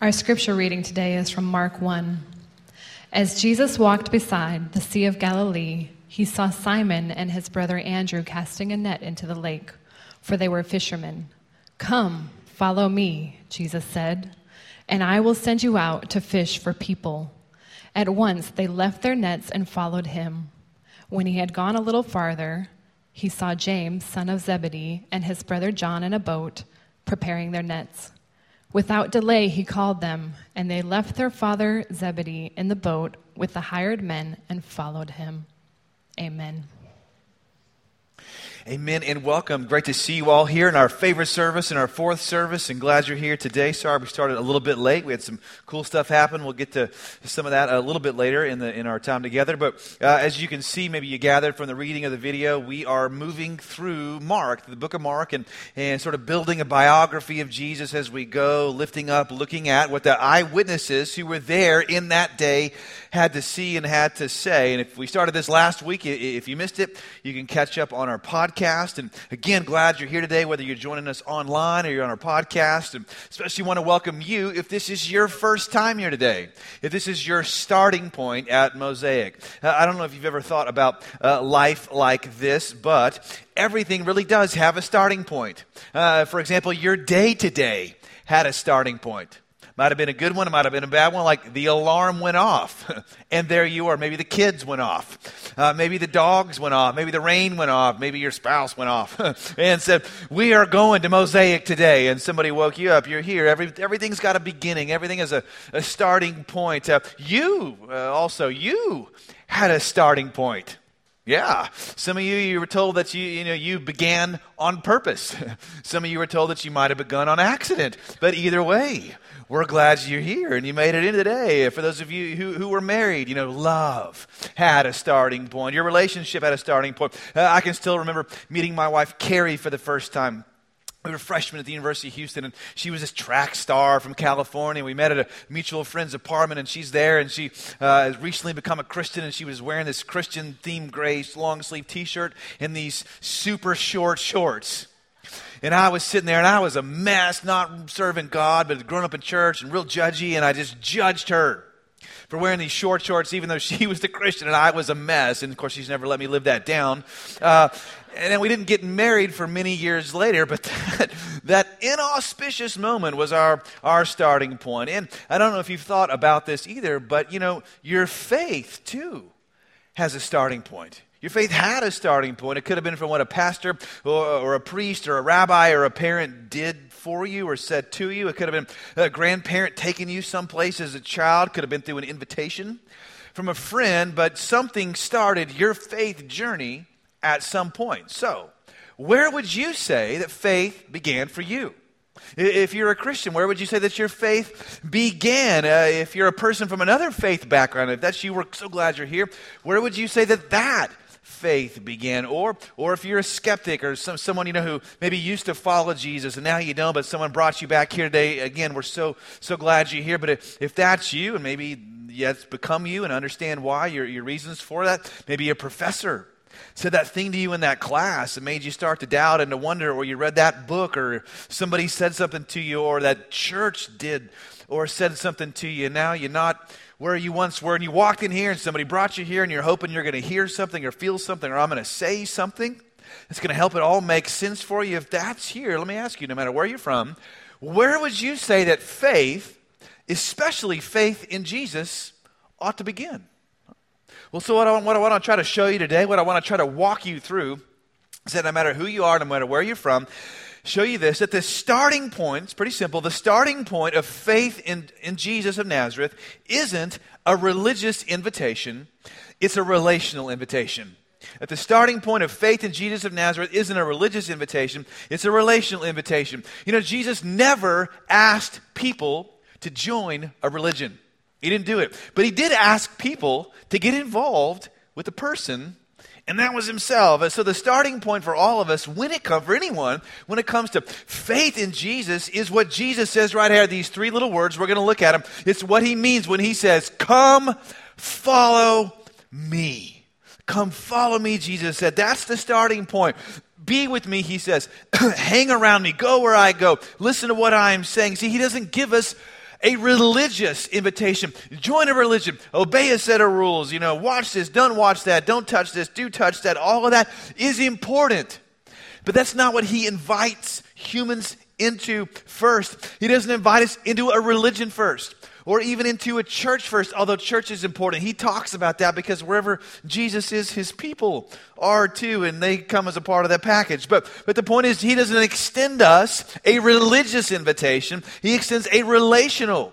Our scripture reading today is from Mark 1. As Jesus walked beside the Sea of Galilee, he saw Simon and his brother Andrew casting a net into the lake, for they were fishermen. Come, follow me, Jesus said, and I will send you out to fish for people. At once they left their nets and followed him. When he had gone a little farther, he saw James, son of Zebedee, and his brother John in a boat, preparing their nets. Without delay, he called them, and they left their father Zebedee in the boat with the hired men and followed him. Amen. Amen and welcome. Great to see you all here in our favorite service, in our fourth service, and glad you're here today. Sorry we started a little bit late. We had some cool stuff happen. We'll get to some of that a little bit later in, the, in our time together. But uh, as you can see, maybe you gathered from the reading of the video, we are moving through Mark, the book of Mark, and, and sort of building a biography of Jesus as we go, lifting up, looking at what the eyewitnesses who were there in that day had to see and had to say. And if we started this last week, if you missed it, you can catch up on our podcast podcast. And again, glad you're here today, whether you're joining us online or you're on our podcast. And especially want to welcome you if this is your first time here today, if this is your starting point at Mosaic. Uh, I don't know if you've ever thought about uh, life like this, but everything really does have a starting point. Uh, for example, your day today had a starting point. Might have been a good one, it might have been a bad one. Like the alarm went off, and there you are. Maybe the kids went off. Uh, maybe the dogs went off. Maybe the rain went off. Maybe your spouse went off and said, We are going to Mosaic today. And somebody woke you up. You're here. Every, everything's got a beginning, everything is a, a starting point. Uh, you, uh, also, you had a starting point. Yeah. Some of you, you were told that you, you know, you began on purpose. Some of you were told that you might have begun on accident. But either way, we're glad you're here and you made it in today. For those of you who, who were married, you know, love had a starting point. Your relationship had a starting point. Uh, I can still remember meeting my wife, Carrie, for the first time. We were freshmen at the University of Houston, and she was this track star from California. We met at a mutual friend's apartment, and she's there, and she uh, has recently become a Christian, and she was wearing this Christian themed gray long sleeve t shirt and these super short shorts. And I was sitting there and I was a mess, not serving God, but grown up in church and real judgy. And I just judged her for wearing these short shorts, even though she was the Christian and I was a mess. And of course, she's never let me live that down. Uh, and then we didn't get married for many years later, but that, that inauspicious moment was our, our starting point. And I don't know if you've thought about this either, but you know, your faith too has a starting point. Your faith had a starting point. It could have been from what a pastor or, or, a priest or a rabbi or a parent did for you or said to you. It could have been a grandparent taking you someplace as a child. Could have been through an invitation from a friend, but something started your faith journey at some point. So, where would you say that faith began for you? If you're a Christian, where would you say that your faith began? Uh, if you're a person from another faith background, if that's you, we're so glad you're here. Where would you say that that faith began. Or, or if you're a skeptic or some, someone you know who maybe used to follow Jesus and now you don't, but someone brought you back here today, again, we're so, so glad you're here. But if, if that's you and maybe yet become you and understand why, your, your reasons for that, maybe a professor said that thing to you in that class and made you start to doubt and to wonder, or you read that book, or somebody said something to you, or that church did or said something to you. Now you're not where you once were, and you walked in here and somebody brought you here, and you're hoping you're going to hear something or feel something, or I'm going to say something that's going to help it all make sense for you. If that's here, let me ask you no matter where you're from, where would you say that faith, especially faith in Jesus, ought to begin? Well, so what I, what I want to try to show you today, what I want to try to walk you through, is that no matter who you are, no matter where you're from, show you this that the starting point, it's pretty simple, the starting point of faith in, in Jesus of Nazareth isn't a religious invitation, it's a relational invitation. At the starting point of faith in Jesus of Nazareth isn't a religious invitation, it's a relational invitation. You know, Jesus never asked people to join a religion. He didn't do it. But he did ask people to get involved with the person and that was himself. And so the starting point for all of us, when it comes for anyone, when it comes to faith in Jesus, is what Jesus says right here. These three little words. We're going to look at them. It's what he means when he says, "Come, follow me." Come, follow me. Jesus said. That's the starting point. Be with me, he says. Hang around me. Go where I go. Listen to what I'm saying. See, he doesn't give us a religious invitation. Join a religion, obey a set of rules, you know, watch this, don't watch that, don't touch this, do touch that. All of that is important. But that's not what he invites humans into first. He doesn't invite us into a religion first or even into a church first, although church is important. He talks about that because wherever Jesus is, his people are too, and they come as a part of that package. But, but the point is, he doesn't extend us a religious invitation, he extends a relational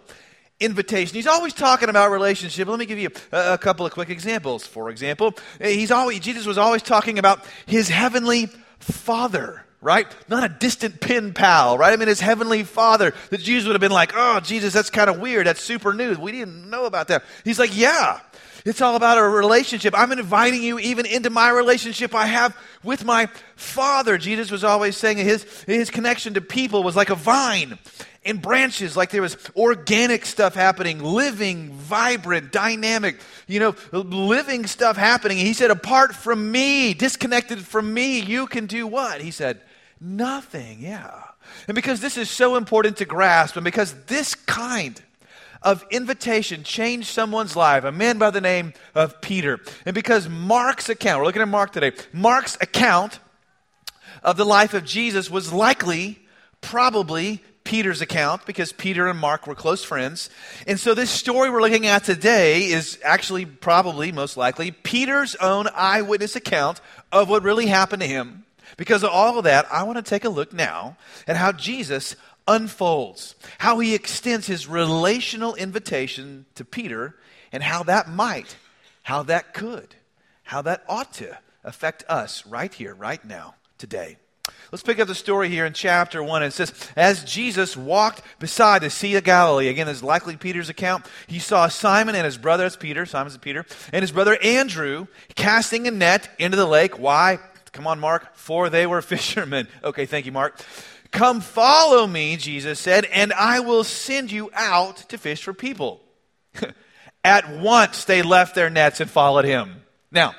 invitation. He's always talking about relationship. Let me give you a, a couple of quick examples. For example, he's always, Jesus was always talking about his heavenly Father right? Not a distant pen pal, right? I mean, his heavenly father. The Jews would have been like, oh, Jesus, that's kind of weird. That's super new. We didn't know about that. He's like, yeah, it's all about a relationship. I'm inviting you even into my relationship I have with my father. Jesus was always saying his, his connection to people was like a vine in branches, like there was organic stuff happening, living, vibrant, dynamic, you know, living stuff happening. He said, apart from me, disconnected from me, you can do what? He said, Nothing, yeah. And because this is so important to grasp, and because this kind of invitation changed someone's life, a man by the name of Peter, and because Mark's account, we're looking at Mark today, Mark's account of the life of Jesus was likely, probably, Peter's account because Peter and Mark were close friends. And so this story we're looking at today is actually, probably, most likely, Peter's own eyewitness account of what really happened to him because of all of that, I want to take a look now at how Jesus unfolds, how he extends his relational invitation to Peter, and how that might, how that could, how that ought to affect us right here, right now, today. Let's pick up the story here in chapter 1. It says, As Jesus walked beside the Sea of Galilee, again, this is likely Peter's account, he saw Simon and his brother, that's Peter, Simon's Peter, and his brother Andrew casting a net into the lake. Why? Come on, Mark. For they were fishermen. Okay, thank you, Mark. Come follow me, Jesus said, and I will send you out to fish for people. At once they left their nets and followed him. Now,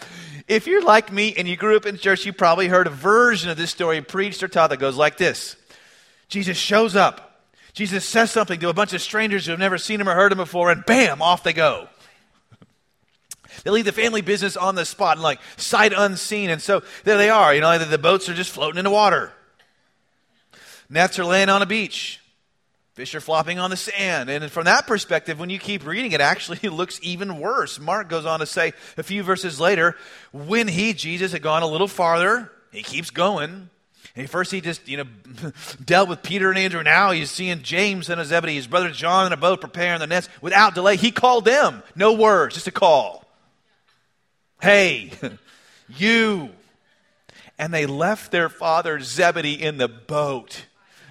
if you're like me and you grew up in church, you probably heard a version of this story preached or taught that goes like this Jesus shows up. Jesus says something to a bunch of strangers who have never seen him or heard him before, and bam, off they go. They leave the family business on the spot and like sight unseen. And so there they are. You know, the boats are just floating in the water. Nets are laying on a beach. Fish are flopping on the sand. And from that perspective, when you keep reading, it actually looks even worse. Mark goes on to say a few verses later, when he, Jesus, had gone a little farther, he keeps going. And first he just, you know, dealt with Peter and Andrew. Now he's seeing James and Zebedee, his brother John in a boat preparing the nets. Without delay, he called them. No words, just a call. Hey, you. And they left their father Zebedee in the boat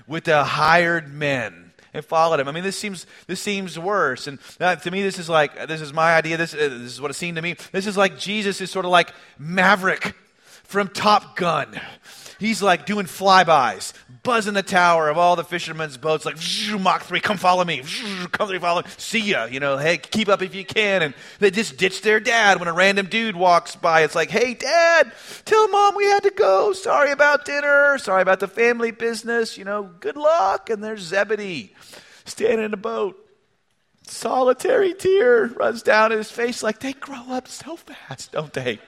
with the hired men and followed him. I mean, this seems this seems worse. And uh, to me, this is like this is my idea. This uh, this is what it seemed to me. This is like Jesus is sort of like Maverick from Top Gun. He's like doing flybys, buzzing the tower of all the fishermen's boats, like Mach 3, come follow me, come three, follow, see ya, you know, hey, keep up if you can. And they just ditch their dad when a random dude walks by. It's like, hey, dad, tell mom we had to go. Sorry about dinner. Sorry about the family business. You know, good luck. And there's Zebedee standing in a boat solitary tear runs down his face like they grow up so fast, don't they?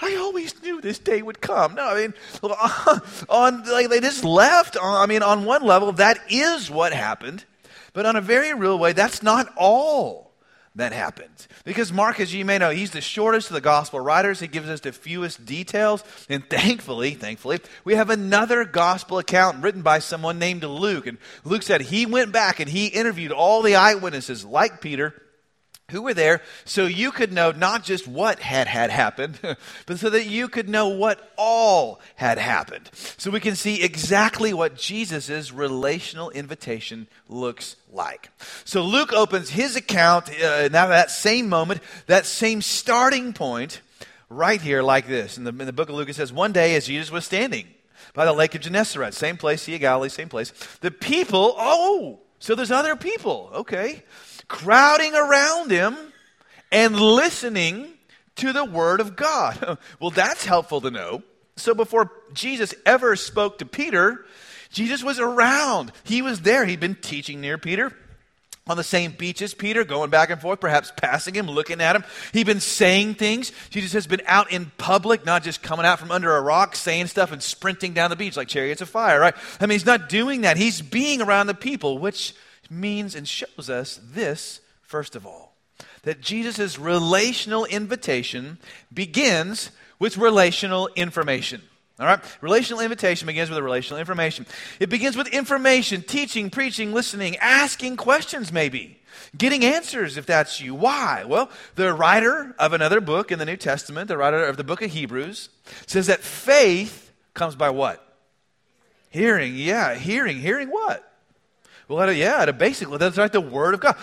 I always knew this day would come. No, I mean, on like they just left. Uh, I mean, on one level, that is what happened, but on a very real way, that's not all that happened. Because Mark, as you may know, he's the shortest of the gospel writers. He gives us the fewest details. And thankfully, thankfully, we have another gospel account written by someone named Luke. And Luke said he went back and he interviewed all the eyewitnesses, like Peter, who were there so you could know not just what had had happened, but so that you could know what all had happened. So we can see exactly what Jesus' relational invitation looks like. So Luke opens his account uh, now that same moment, that same starting point, right here like this. In the, in the book of Luke, it says, One day as Jesus was standing by the lake of Gennesaret, same place, Sea of Galilee, same place, the people, oh, so there's other people, okay crowding around him and listening to the word of God. well, that's helpful to know. So before Jesus ever spoke to Peter, Jesus was around. He was there. He'd been teaching near Peter on the same beach as Peter, going back and forth, perhaps passing him, looking at him. He'd been saying things. Jesus has been out in public, not just coming out from under a rock, saying stuff and sprinting down the beach like chariots of fire, right? I mean, he's not doing that. He's being around the people, which means and shows us this, first of all, that Jesus' relational invitation begins with relational information. All right? Relational invitation begins with a relational information. It begins with information, teaching, preaching, listening, asking questions, maybe. Getting answers if that's you. Why? Well, the writer of another book in the New Testament, the writer of the book of Hebrews, says that faith comes by what? Hearing. Yeah, hearing. Hearing what? Well, yeah, at a basic level, that's right, the Word of God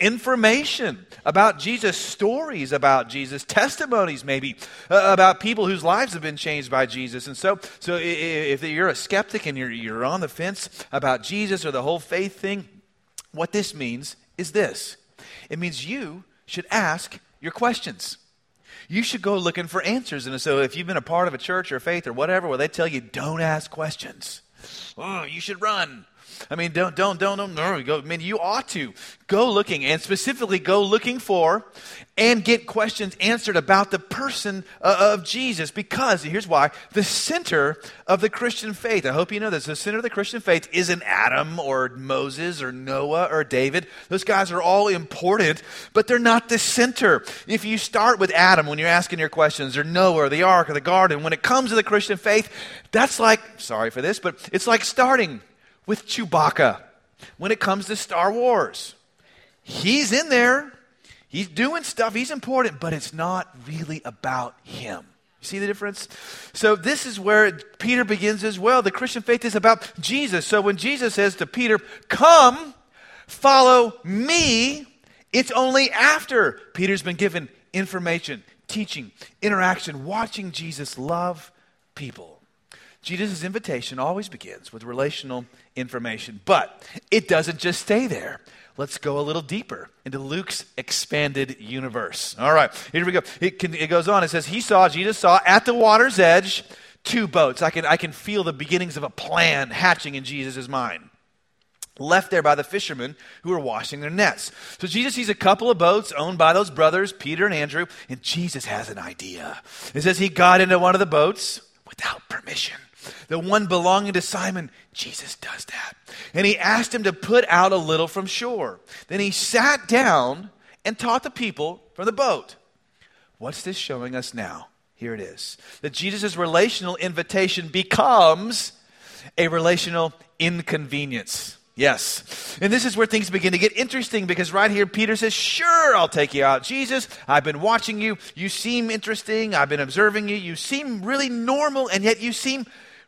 information about Jesus, stories about Jesus, testimonies maybe uh, about people whose lives have been changed by Jesus. And so, so if you're a skeptic and you're, you're on the fence about Jesus or the whole faith thing, what this means is this it means you should ask your questions. You should go looking for answers. And so, if you've been a part of a church or faith or whatever where they tell you don't ask questions, oh, you should run. I mean, don't, don't, don't, don't, no, go. I mean, you ought to go looking and specifically go looking for and get questions answered about the person uh, of Jesus because here's why the center of the Christian faith, I hope you know this, the center of the Christian faith isn't Adam or Moses or Noah or David. Those guys are all important, but they're not the center. If you start with Adam when you're asking your questions or Noah or the ark or the garden, when it comes to the Christian faith, that's like, sorry for this, but it's like starting with Chewbacca when it comes to Star Wars. He's in there, he's doing stuff, he's important, but it's not really about him. You see the difference? So, this is where Peter begins as well. The Christian faith is about Jesus. So, when Jesus says to Peter, Come, follow me, it's only after Peter's been given information, teaching, interaction, watching Jesus love people. Jesus' invitation always begins with relational information, but it doesn't just stay there. Let's go a little deeper into Luke's expanded universe. All right, here we go. It, can, it goes on. It says, He saw, Jesus saw at the water's edge two boats. I can, I can feel the beginnings of a plan hatching in Jesus' mind left there by the fishermen who were washing their nets. So Jesus sees a couple of boats owned by those brothers, Peter and Andrew, and Jesus has an idea. It says he got into one of the boats without permission the one belonging to Simon, Jesus does that. And he asked him to put out a little from shore. Then he sat down and taught the people from the boat. What's this showing us now? Here it is that Jesus' relational invitation becomes a relational inconvenience. Yes. And this is where things begin to get interesting because right here, Peter says, Sure, I'll take you out. Jesus, I've been watching you. You seem interesting. I've been observing you. You seem really normal, and yet you seem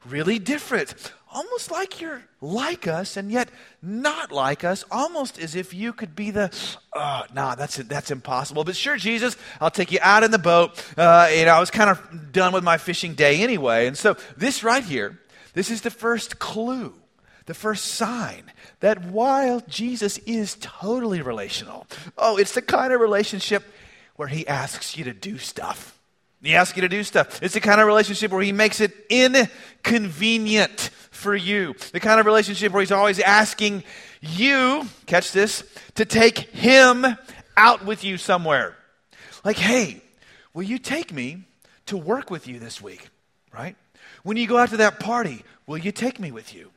really different. Almost like you're like us and yet not like us, almost as if you could be the, oh, nah, that's, that's impossible. But sure, Jesus, I'll take you out in the boat. Uh, you know, I was kind of done with my fishing day anyway. And so this right here, this is the first clue, the first sign that while Jesus is totally relational, oh, it's the kind of relationship where he asks you to do stuff. He asks you to do stuff. It's the kind of relationship where he makes it inconvenient for you. The kind of relationship where he's always asking you, catch this, to take him out with you somewhere. Like, hey, will you take me to work with you this week? Right? When you go out to that party, will you take me with you?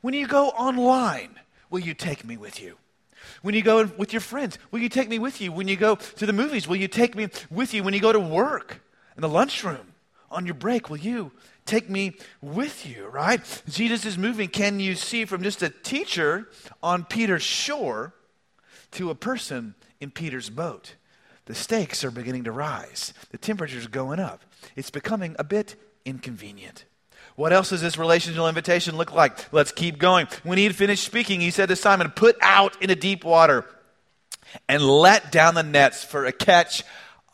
When you go online, will you take me with you? When you go with your friends, will you take me with you? When you go to the movies, will you take me with you? When you go to work, in the lunchroom, on your break, will you take me with you, right? Jesus is moving. Can you see from just a teacher on Peter's shore to a person in Peter's boat? The stakes are beginning to rise, the temperature's going up. It's becoming a bit inconvenient. What else does this relational invitation look like? Let's keep going. When he had finished speaking, he said to Simon, Put out in into deep water and let down the nets for a catch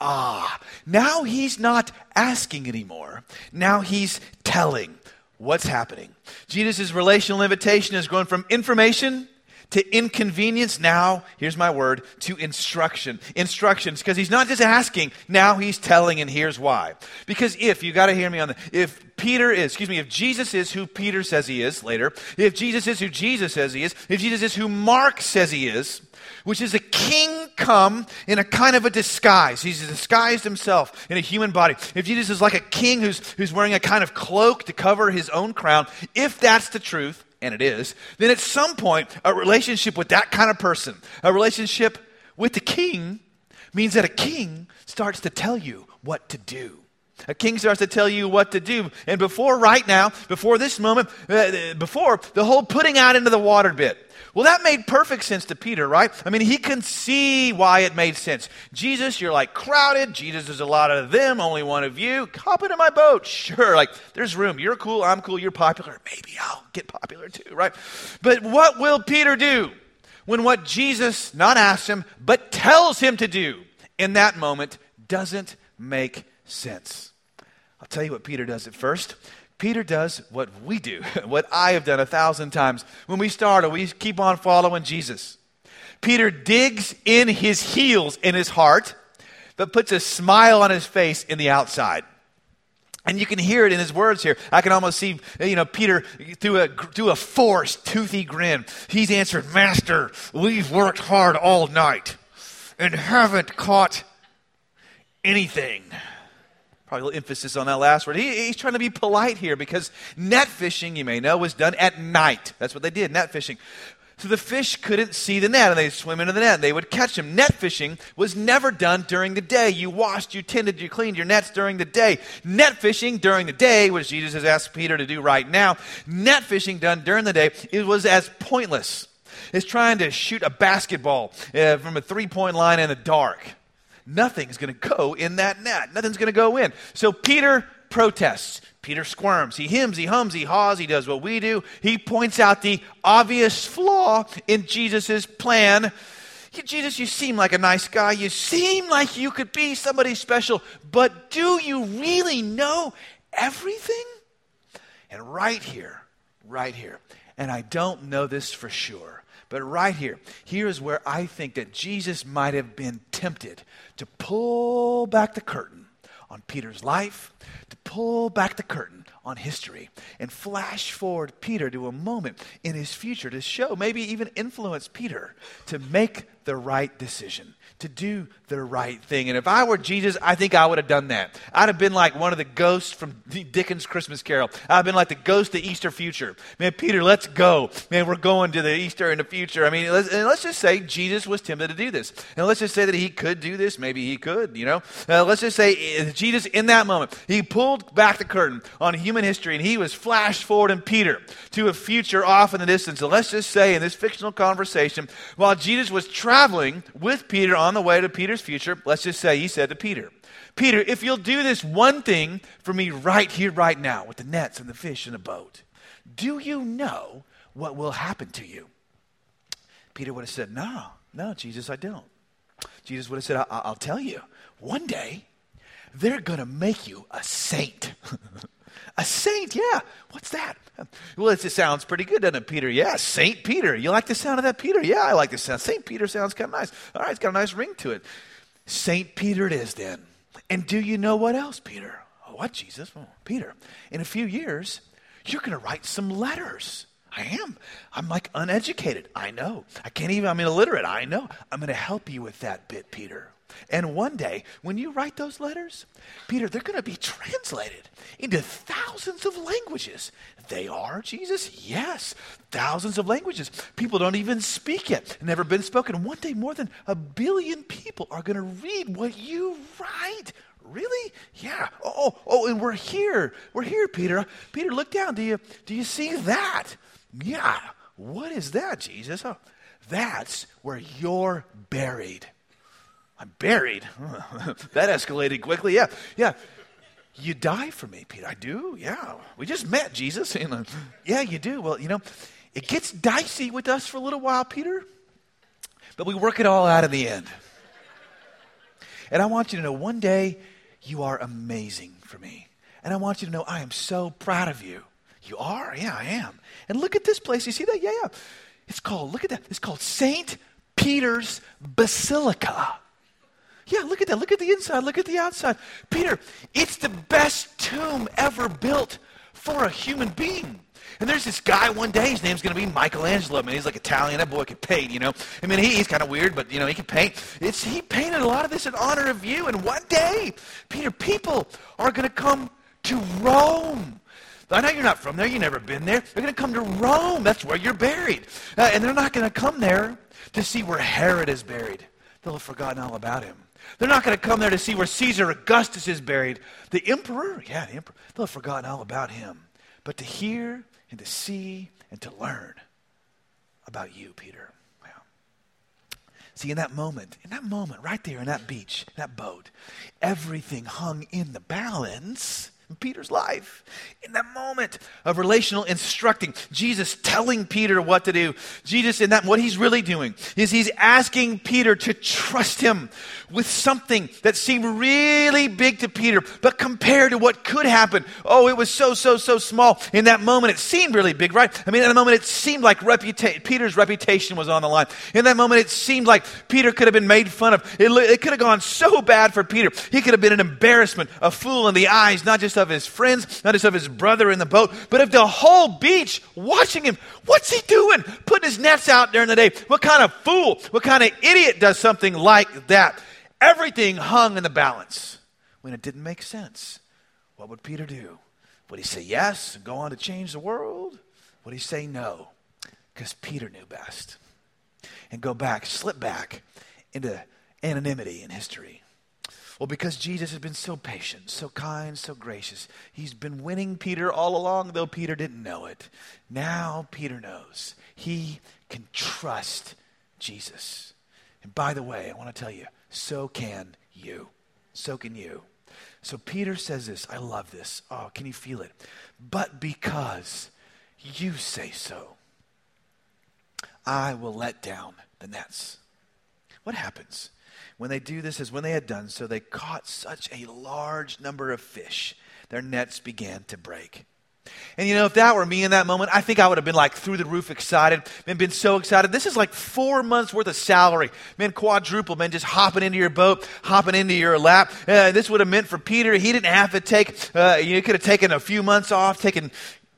Ah, now he's not asking anymore. Now he's telling what's happening. Jesus' relational invitation has grown from information to inconvenience, now, here's my word, to instruction. Instructions, because he's not just asking, now he's telling, and here's why. Because if, you got to hear me on that, if Peter is, excuse me, if Jesus is who Peter says he is later, if Jesus is who Jesus says he is, if Jesus is who Mark says he is, which is a king come in a kind of a disguise. He's disguised himself in a human body. If Jesus is like a king who's, who's wearing a kind of cloak to cover his own crown, if that's the truth, and it is, then at some point, a relationship with that kind of person, a relationship with the king, means that a king starts to tell you what to do. A king starts to tell you what to do. And before right now, before this moment, uh, before the whole putting out into the water bit, well, that made perfect sense to Peter, right? I mean, he can see why it made sense. Jesus, you're like crowded. Jesus, there's a lot of them, only one of you. Hop into my boat. Sure. Like, there's room. You're cool. I'm cool. You're popular. Maybe I'll get popular too, right? But what will Peter do when what Jesus not asks him, but tells him to do in that moment doesn't make sense? I'll tell you what Peter does at first. Peter does what we do, what I have done a thousand times when we start we keep on following Jesus. Peter digs in his heels in his heart, but puts a smile on his face in the outside. And you can hear it in his words here. I can almost see, you know, Peter through a, through a forced, toothy grin. He's answered, Master, we've worked hard all night and haven't caught anything. Probably a little emphasis on that last word. He, he's trying to be polite here because net fishing, you may know, was done at night. That's what they did, net fishing. So the fish couldn't see the net and they'd swim into the net and they would catch them. Net fishing was never done during the day. You washed, you tended, you cleaned your nets during the day. Net fishing during the day, which Jesus has asked Peter to do right now, net fishing done during the day, it was as pointless as trying to shoot a basketball uh, from a three point line in the dark nothing's going to go in that net. Nothing's going to go in. So Peter protests. Peter squirms. He hems, he hums, he haws, he does what we do. He points out the obvious flaw in Jesus' plan. Jesus, you seem like a nice guy. You seem like you could be somebody special, but do you really know everything? And right here, right here, and I don't know this for sure, but right here, here is where I think that Jesus might have been tempted to pull back the curtain on Peter's life, to pull back the curtain on history, and flash forward Peter to a moment in his future to show, maybe even influence Peter to make the right decision to do the right thing. And if I were Jesus, I think I would have done that. I'd have been like one of the ghosts from Dickens' Christmas Carol. I'd have been like the ghost of Easter future. Man, Peter, let's go. Man, we're going to the Easter in the future. I mean, let's, and let's just say Jesus was tempted to do this. And let's just say that he could do this. Maybe he could, you know. Uh, let's just say uh, Jesus, in that moment, he pulled back the curtain on human history and he was flashed forward in Peter to a future off in the distance. And let's just say in this fictional conversation, while Jesus was traveling with Peter on the way to Peter's future, let's just say he said to Peter, Peter, if you'll do this one thing for me right here, right now, with the nets and the fish and the boat, do you know what will happen to you? Peter would have said, No, no, Jesus, I don't. Jesus would have said, I- will tell you. One day, they're going to make you a saint. a saint, yeah. What's that? Well, it sounds pretty good, doesn't it, Peter? Yeah, Saint Peter. You like the sound of that, Peter? Yeah, I like the sound. Saint Peter sounds kind of nice. All right, it's got a nice ring to it. Saint Peter it is then. And do you know what else, Peter? Oh, what, Jesus? Oh, Peter, in a few years, you're going to write some letters. I am. I'm like uneducated. I know. I can't even, I'm illiterate. I know. I'm going to help you with that bit, Peter. And one day, when you write those letters, Peter, they're going to be translated into thousands of languages. They are, Jesus? Yes, thousands of languages. People don't even speak it, never been spoken. One day, more than a billion people are going to read what you write. Really? Yeah. Oh, oh, and we're here. We're here, Peter. Peter, look down. Do you, do you see that? Yeah. What is that, Jesus? Oh, that's where you're buried. I'm buried. that escalated quickly. Yeah, yeah. You die for me, Peter. I do. Yeah. We just met, Jesus. yeah, you do. Well, you know, it gets dicey with us for a little while, Peter, but we work it all out in the end. And I want you to know one day you are amazing for me. And I want you to know I am so proud of you. You are? Yeah, I am. And look at this place. You see that? Yeah, yeah. It's called, look at that, it's called St. Peter's Basilica. Yeah, look at that. Look at the inside. Look at the outside. Peter, it's the best tomb ever built for a human being. And there's this guy one day, his name's going to be Michelangelo. I mean, he's like Italian. That boy could paint, you know. I mean, he, he's kind of weird, but, you know, he can paint. It's, he painted a lot of this in honor of you. And one day, Peter, people are going to come to Rome. I know you're not from there. You've never been there. They're going to come to Rome. That's where you're buried. Uh, and they're not going to come there to see where Herod is buried. They'll have forgotten all about him. They're not going to come there to see where Caesar Augustus is buried. The emperor, yeah, the emperor, they'll have forgotten all about him. But to hear and to see and to learn about you, Peter. See, in that moment, in that moment, right there in that beach, that boat, everything hung in the balance in Peter's life. In that moment of relational instructing, Jesus telling Peter what to do. Jesus, in that, what he's really doing is he's asking Peter to trust him with something that seemed really big to Peter, but compared to what could happen, oh, it was so, so, so small. In that moment, it seemed really big, right? I mean, in that moment, it seemed like reputa- Peter's reputation was on the line. In that moment, it seemed like Peter could have been made fun of. It, it could have gone so bad for Peter. He could have been an embarrassment, a fool in the eyes, not just of his friends, not just of his brother in the boat, but of the whole beach watching him. What's he doing? Putting his nets out during the day. What kind of fool, what kind of idiot does something like that? Everything hung in the balance when it didn't make sense. What would Peter do? Would he say yes and go on to change the world? Would he say no? Because Peter knew best. And go back, slip back into anonymity in history. Well, because Jesus has been so patient, so kind, so gracious, he's been winning Peter all along, though Peter didn't know it. Now Peter knows. He can trust Jesus. And by the way, I want to tell you, so can you. So can you. So Peter says this. I love this. Oh, can you feel it? But because you say so, I will let down the nets. What happens? When they do this is when they had done so, they caught such a large number of fish, their nets began to break. And you know, if that were me in that moment, I think I would have been like through the roof excited and been so excited. This is like four months worth of salary. Man, quadruple, man, just hopping into your boat, hopping into your lap. Uh, this would have meant for Peter, he didn't have to take, uh, you could have taken a few months off, taken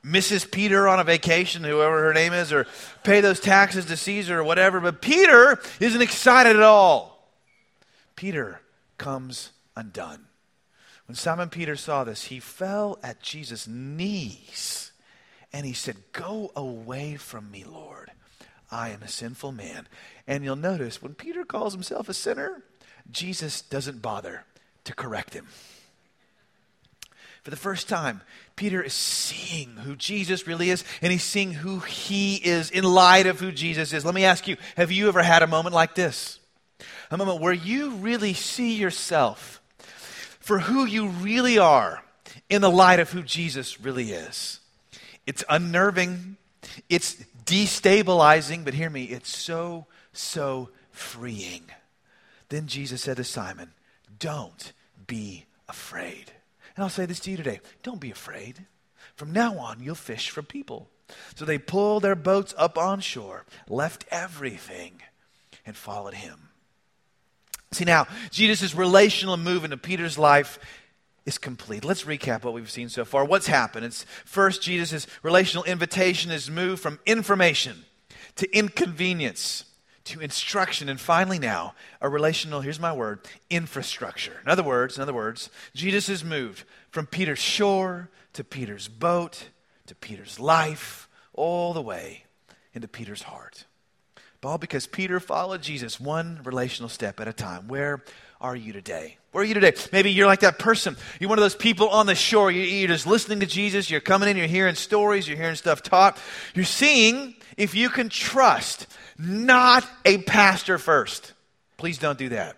Mrs. Peter on a vacation, whoever her name is, or pay those taxes to Caesar or whatever. But Peter isn't excited at all. Peter comes undone. When Simon Peter saw this, he fell at Jesus' knees and he said, Go away from me, Lord. I am a sinful man. And you'll notice when Peter calls himself a sinner, Jesus doesn't bother to correct him. For the first time, Peter is seeing who Jesus really is, and he's seeing who he is in light of who Jesus is. Let me ask you have you ever had a moment like this? A moment where you really see yourself for who you really are in the light of who Jesus really is. It's unnerving, it's destabilizing, but hear me, it's so, so freeing. Then Jesus said to Simon, Don't be afraid. And I'll say this to you today don't be afraid. From now on, you'll fish for people. So they pulled their boats up on shore, left everything, and followed him. See, now, Jesus' relational move into Peter's life is complete. Let's recap what we've seen so far. What's happened? It's first, Jesus' relational invitation is moved from information to inconvenience to instruction, and finally now, a relational, here's my word, infrastructure. In other words, in other words, Jesus is moved from Peter's shore to Peter's boat to Peter's life, all the way into Peter's heart. All because Peter followed Jesus one relational step at a time. Where are you today? Where are you today? Maybe you're like that person. You're one of those people on the shore. You're just listening to Jesus. You're coming in, you're hearing stories, you're hearing stuff taught. You're seeing if you can trust not a pastor first. Please don't do that.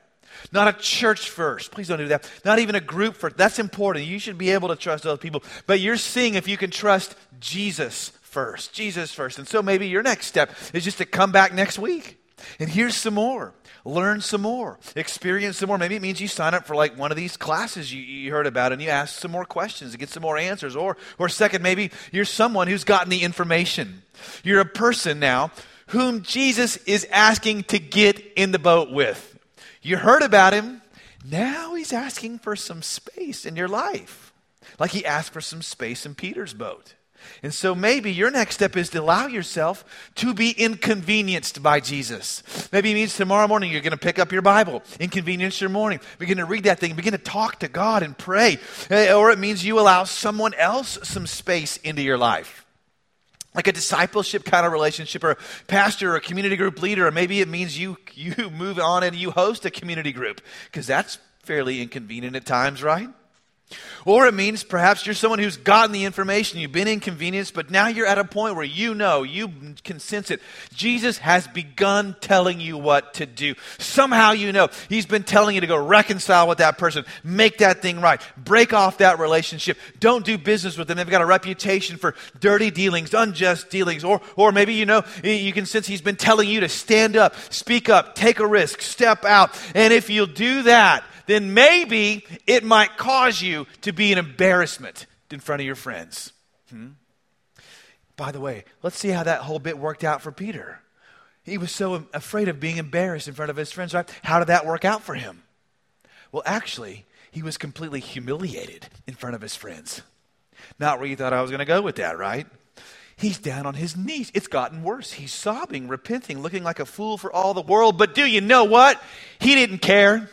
Not a church first. Please don't do that. Not even a group first. That's important. You should be able to trust other people. But you're seeing if you can trust Jesus first. Jesus first. And so maybe your next step is just to come back next week and hear some more. Learn some more, experience some more. Maybe it means you sign up for like one of these classes you, you heard about and you ask some more questions to get some more answers. Or, or second, maybe you're someone who's gotten the information. You're a person now whom Jesus is asking to get in the boat with. You heard about him. Now he's asking for some space in your life, like he asked for some space in Peter's boat. And so maybe your next step is to allow yourself to be inconvenienced by Jesus. Maybe it means tomorrow morning you're going to pick up your Bible, inconvenience your morning, begin to read that thing, begin to talk to God and pray. Eh, or it means you allow someone else some space into your life like a discipleship kind of relationship or a pastor or a community group leader or maybe it means you you move on and you host a community group because that's fairly inconvenient at times right or it means perhaps you're someone who's gotten the information, you've been inconvenienced, but now you're at a point where you know, you can sense it. Jesus has begun telling you what to do. Somehow you know. He's been telling you to go reconcile with that person, make that thing right, break off that relationship, don't do business with them. They've got a reputation for dirty dealings, unjust dealings. Or, or maybe you know, you can sense He's been telling you to stand up, speak up, take a risk, step out. And if you'll do that, then maybe it might cause you to be an embarrassment in front of your friends. Hmm? By the way, let's see how that whole bit worked out for Peter. He was so afraid of being embarrassed in front of his friends, right? How did that work out for him? Well, actually, he was completely humiliated in front of his friends. Not where you thought I was going to go with that, right? He's down on his knees. It's gotten worse. He's sobbing, repenting, looking like a fool for all the world. But do you know what? He didn't care.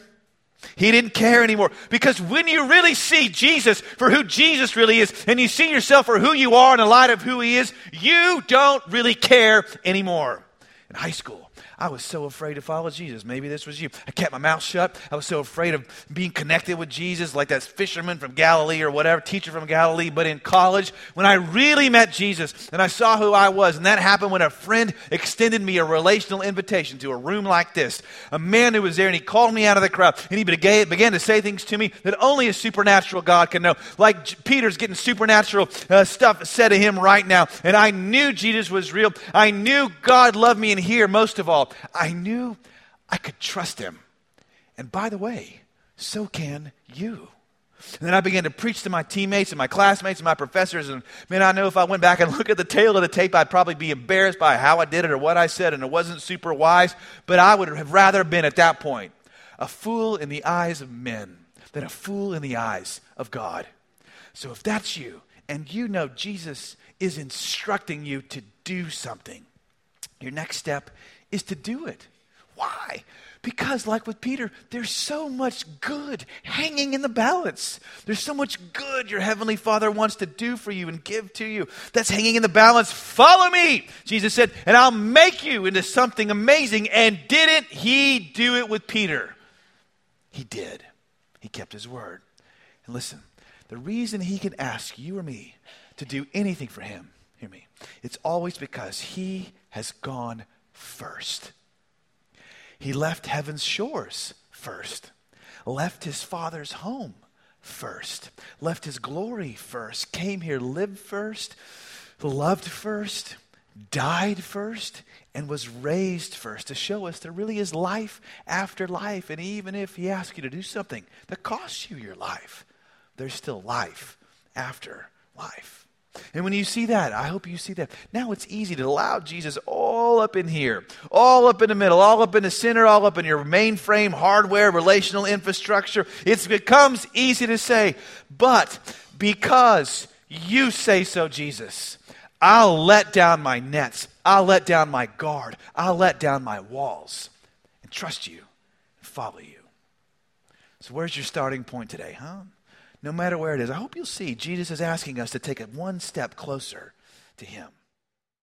He didn't care anymore. Because when you really see Jesus for who Jesus really is, and you see yourself for who you are in the light of who he is, you don't really care anymore. In high school, I was so afraid to follow Jesus. Maybe this was you. I kept my mouth shut. I was so afraid of being connected with Jesus, like that fisherman from Galilee or whatever, teacher from Galilee. But in college, when I really met Jesus and I saw who I was, and that happened when a friend extended me a relational invitation to a room like this, a man who was there, and he called me out of the crowd, and he began to say things to me that only a supernatural God can know. Like Peter's getting supernatural uh, stuff said to him right now. And I knew Jesus was real. I knew God loved me, and here, most of all, I knew I could trust him. And by the way, so can you. And then I began to preach to my teammates and my classmates and my professors. And man, I know if I went back and looked at the tale of the tape, I'd probably be embarrassed by how I did it or what I said, and it wasn't super wise. But I would have rather been at that point a fool in the eyes of men than a fool in the eyes of God. So if that's you, and you know Jesus is instructing you to do something, your next step is to do it. Why? Because, like with Peter, there's so much good hanging in the balance. There's so much good your Heavenly Father wants to do for you and give to you that's hanging in the balance. Follow me, Jesus said, and I'll make you into something amazing. And didn't he do it with Peter? He did. He kept his word. And listen, the reason he can ask you or me to do anything for him, hear me, it's always because he has gone first. He left heaven's shores first, left his father's home first, left his glory first, came here, lived first, loved first, died first, and was raised first to show us there really is life after life. And even if he asks you to do something that costs you your life, there's still life after life. And when you see that, I hope you see that. Now it's easy to allow Jesus all up in here, all up in the middle, all up in the center, all up in your mainframe, hardware, relational infrastructure. It becomes easy to say, but because you say so, Jesus, I'll let down my nets, I'll let down my guard, I'll let down my walls and trust you and follow you. So, where's your starting point today, huh? No matter where it is. I hope you'll see Jesus is asking us to take it one step closer to Him.